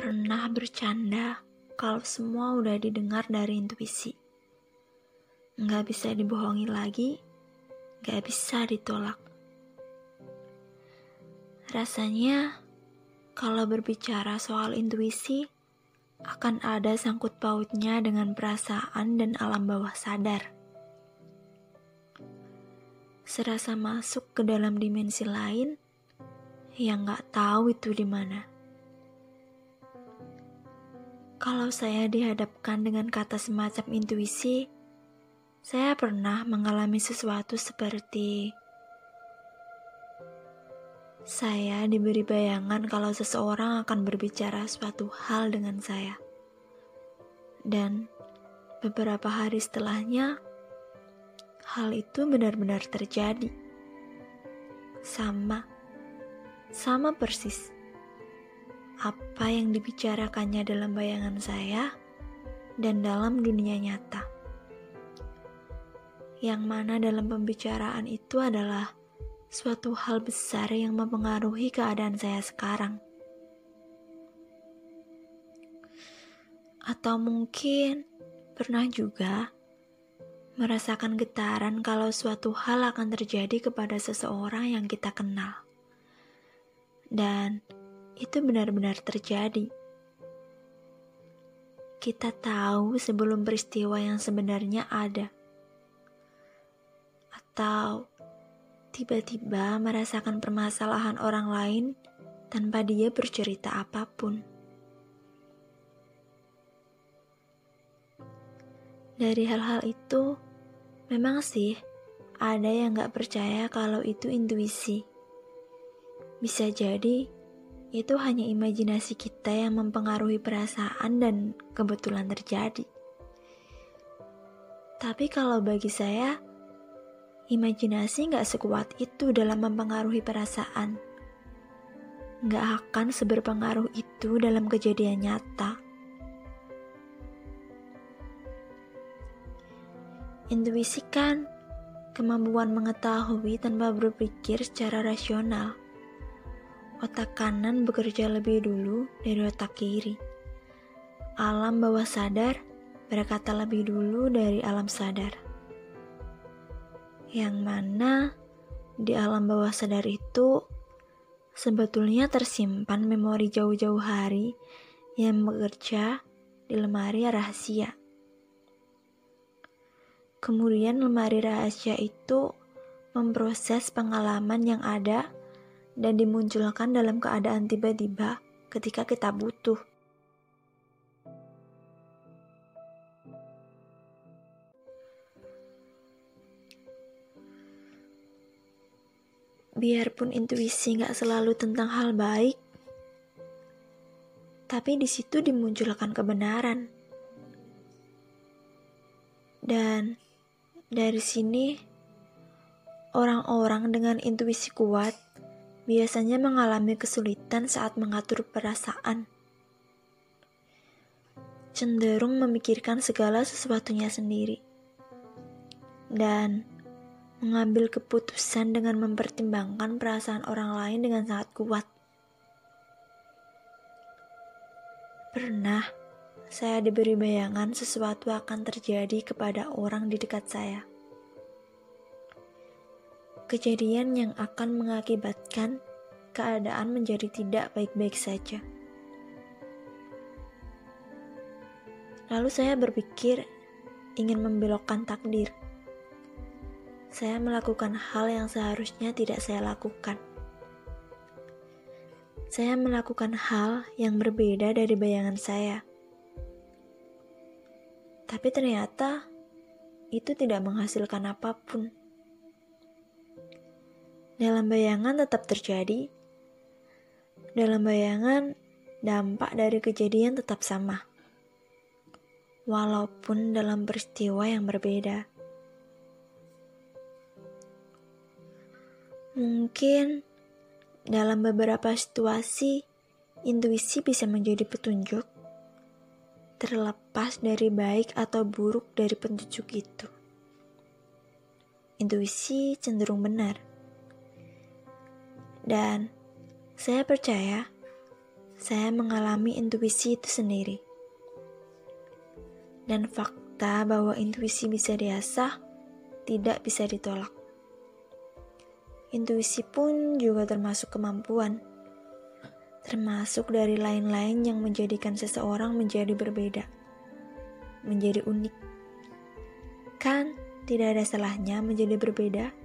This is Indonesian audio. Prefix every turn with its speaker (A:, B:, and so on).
A: Pernah bercanda kalau semua udah didengar dari intuisi. Nggak bisa dibohongi lagi, nggak bisa ditolak. Rasanya kalau berbicara soal intuisi, akan ada sangkut pautnya dengan perasaan dan alam bawah sadar. Serasa masuk ke dalam dimensi lain yang nggak tahu itu di mana. Kalau saya dihadapkan dengan kata semacam intuisi, saya pernah mengalami sesuatu seperti saya diberi bayangan kalau seseorang akan berbicara suatu hal dengan saya. Dan beberapa hari setelahnya, hal itu benar-benar terjadi. Sama, sama persis apa yang dibicarakannya dalam bayangan saya dan dalam dunia nyata. Yang mana dalam pembicaraan itu adalah suatu hal besar yang mempengaruhi keadaan saya sekarang. Atau mungkin pernah juga merasakan getaran kalau suatu hal akan terjadi kepada seseorang yang kita kenal. Dan itu benar-benar terjadi. Kita tahu sebelum peristiwa yang sebenarnya ada, atau tiba-tiba merasakan permasalahan orang lain tanpa dia bercerita apa pun. Dari hal-hal itu, memang sih ada yang gak percaya kalau itu intuisi. Bisa jadi itu hanya imajinasi kita yang mempengaruhi perasaan dan kebetulan terjadi. Tapi kalau bagi saya, imajinasi nggak sekuat itu dalam mempengaruhi perasaan. Nggak akan seberpengaruh itu dalam kejadian nyata. Intuisi kan kemampuan mengetahui tanpa berpikir secara rasional otak kanan bekerja lebih dulu dari otak kiri. Alam bawah sadar berkata lebih dulu dari alam sadar. Yang mana di alam bawah sadar itu sebetulnya tersimpan memori jauh-jauh hari yang bekerja di lemari rahasia. Kemudian lemari rahasia itu memproses pengalaman yang ada dan dimunculkan dalam keadaan tiba-tiba ketika kita butuh. Biarpun intuisi gak selalu tentang hal baik, tapi di situ dimunculkan kebenaran. Dan dari sini, orang-orang dengan intuisi kuat biasanya mengalami kesulitan saat mengatur perasaan. Cenderung memikirkan segala sesuatunya sendiri. Dan mengambil keputusan dengan mempertimbangkan perasaan orang lain dengan sangat kuat. Pernah saya diberi bayangan sesuatu akan terjadi kepada orang di dekat saya kejadian yang akan mengakibatkan keadaan menjadi tidak baik-baik saja. Lalu saya berpikir ingin membelokkan takdir. Saya melakukan hal yang seharusnya tidak saya lakukan. Saya melakukan hal yang berbeda dari bayangan saya. Tapi ternyata itu tidak menghasilkan apa pun. Dalam bayangan tetap terjadi. Dalam bayangan, dampak dari kejadian tetap sama. Walaupun dalam peristiwa yang berbeda. Mungkin dalam beberapa situasi, intuisi bisa menjadi petunjuk, terlepas dari baik atau buruk dari petunjuk itu. Intuisi cenderung benar dan saya percaya saya mengalami intuisi itu sendiri. Dan fakta bahwa intuisi bisa diasah tidak bisa ditolak. Intuisi pun juga termasuk kemampuan, termasuk dari lain-lain yang menjadikan seseorang menjadi berbeda, menjadi unik. Kan tidak ada salahnya menjadi berbeda.